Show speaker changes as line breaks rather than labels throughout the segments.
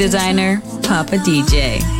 Designer, Papa DJ.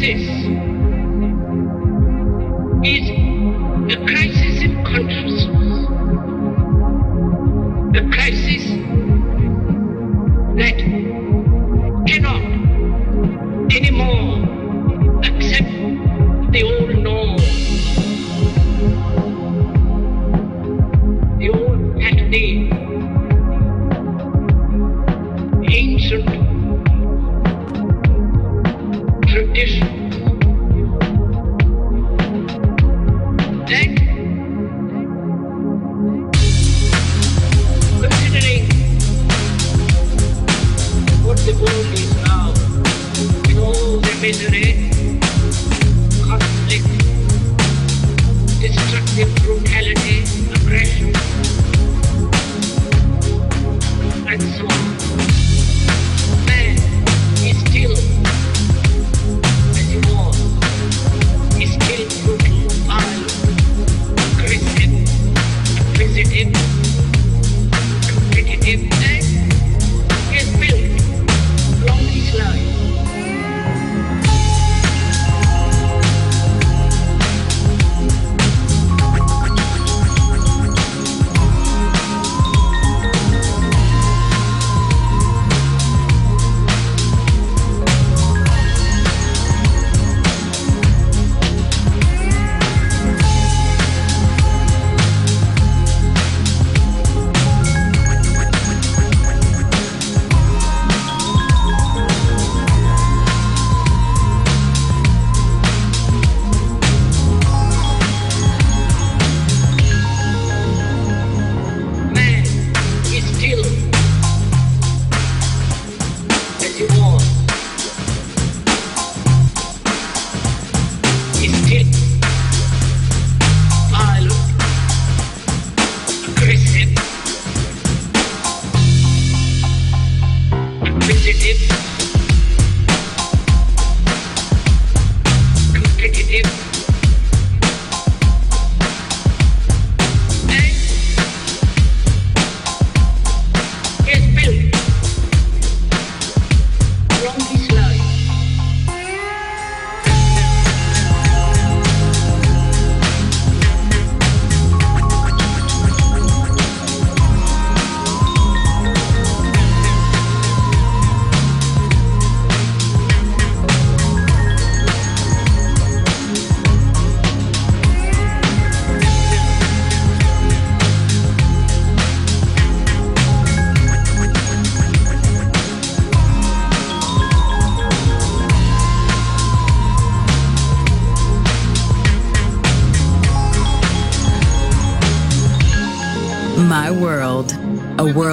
exists is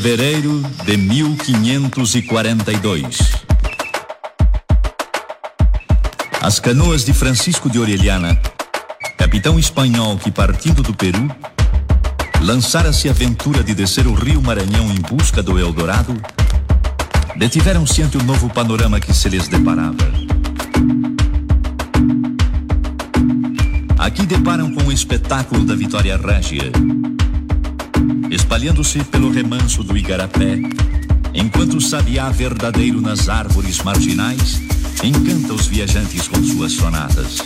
Fevereiro de 1542. As canoas de Francisco de Orellana, capitão espanhol que partindo do Peru, lançara-se a aventura de descer o rio Maranhão em busca do Eldorado, detiveram-se ante o novo panorama que se lhes deparava. Aqui deparam com o espetáculo da Vitória Régia, espalhando-se pelo remanso do Igarapé, enquanto o sabiá verdadeiro nas árvores marginais encanta os viajantes com suas sonatas.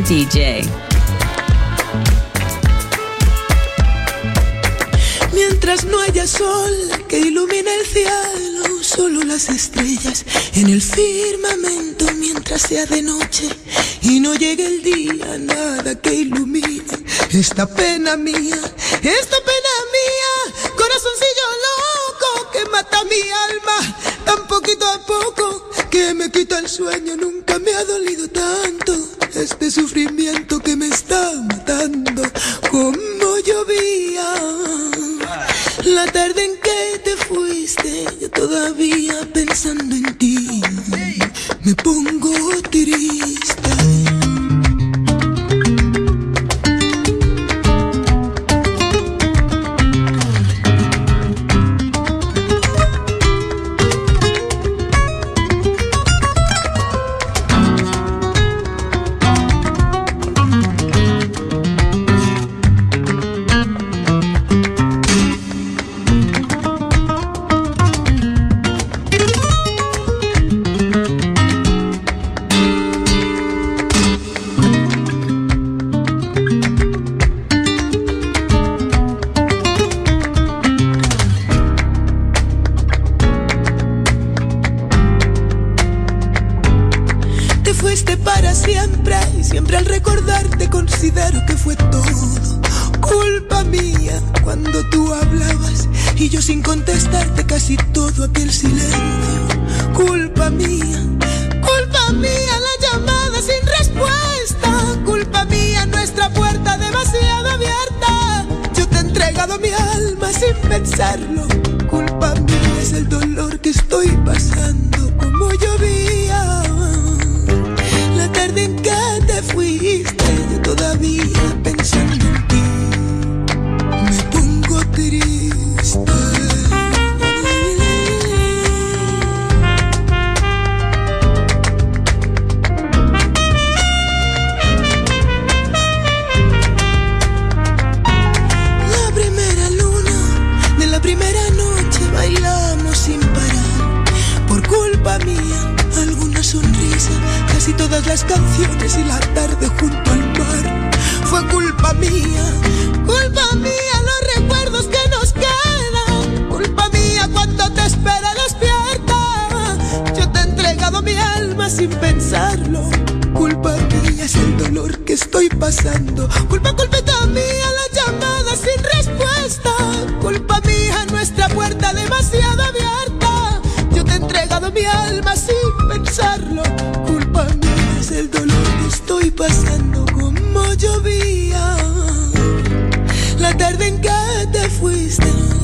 DJ.
Mientras no haya sol que ilumine el cielo, solo las estrellas en el firmamento mientras sea de noche y no llegue el día, nada que ilumine esta pena mía estoy pasando. Culpa, culpita mía, la llamada sin respuesta. Culpa mía, nuestra puerta demasiado abierta. Yo te he entregado mi alma sin pensarlo. Culpa mía es el dolor que estoy pasando como llovía. La tarde en que te fuiste.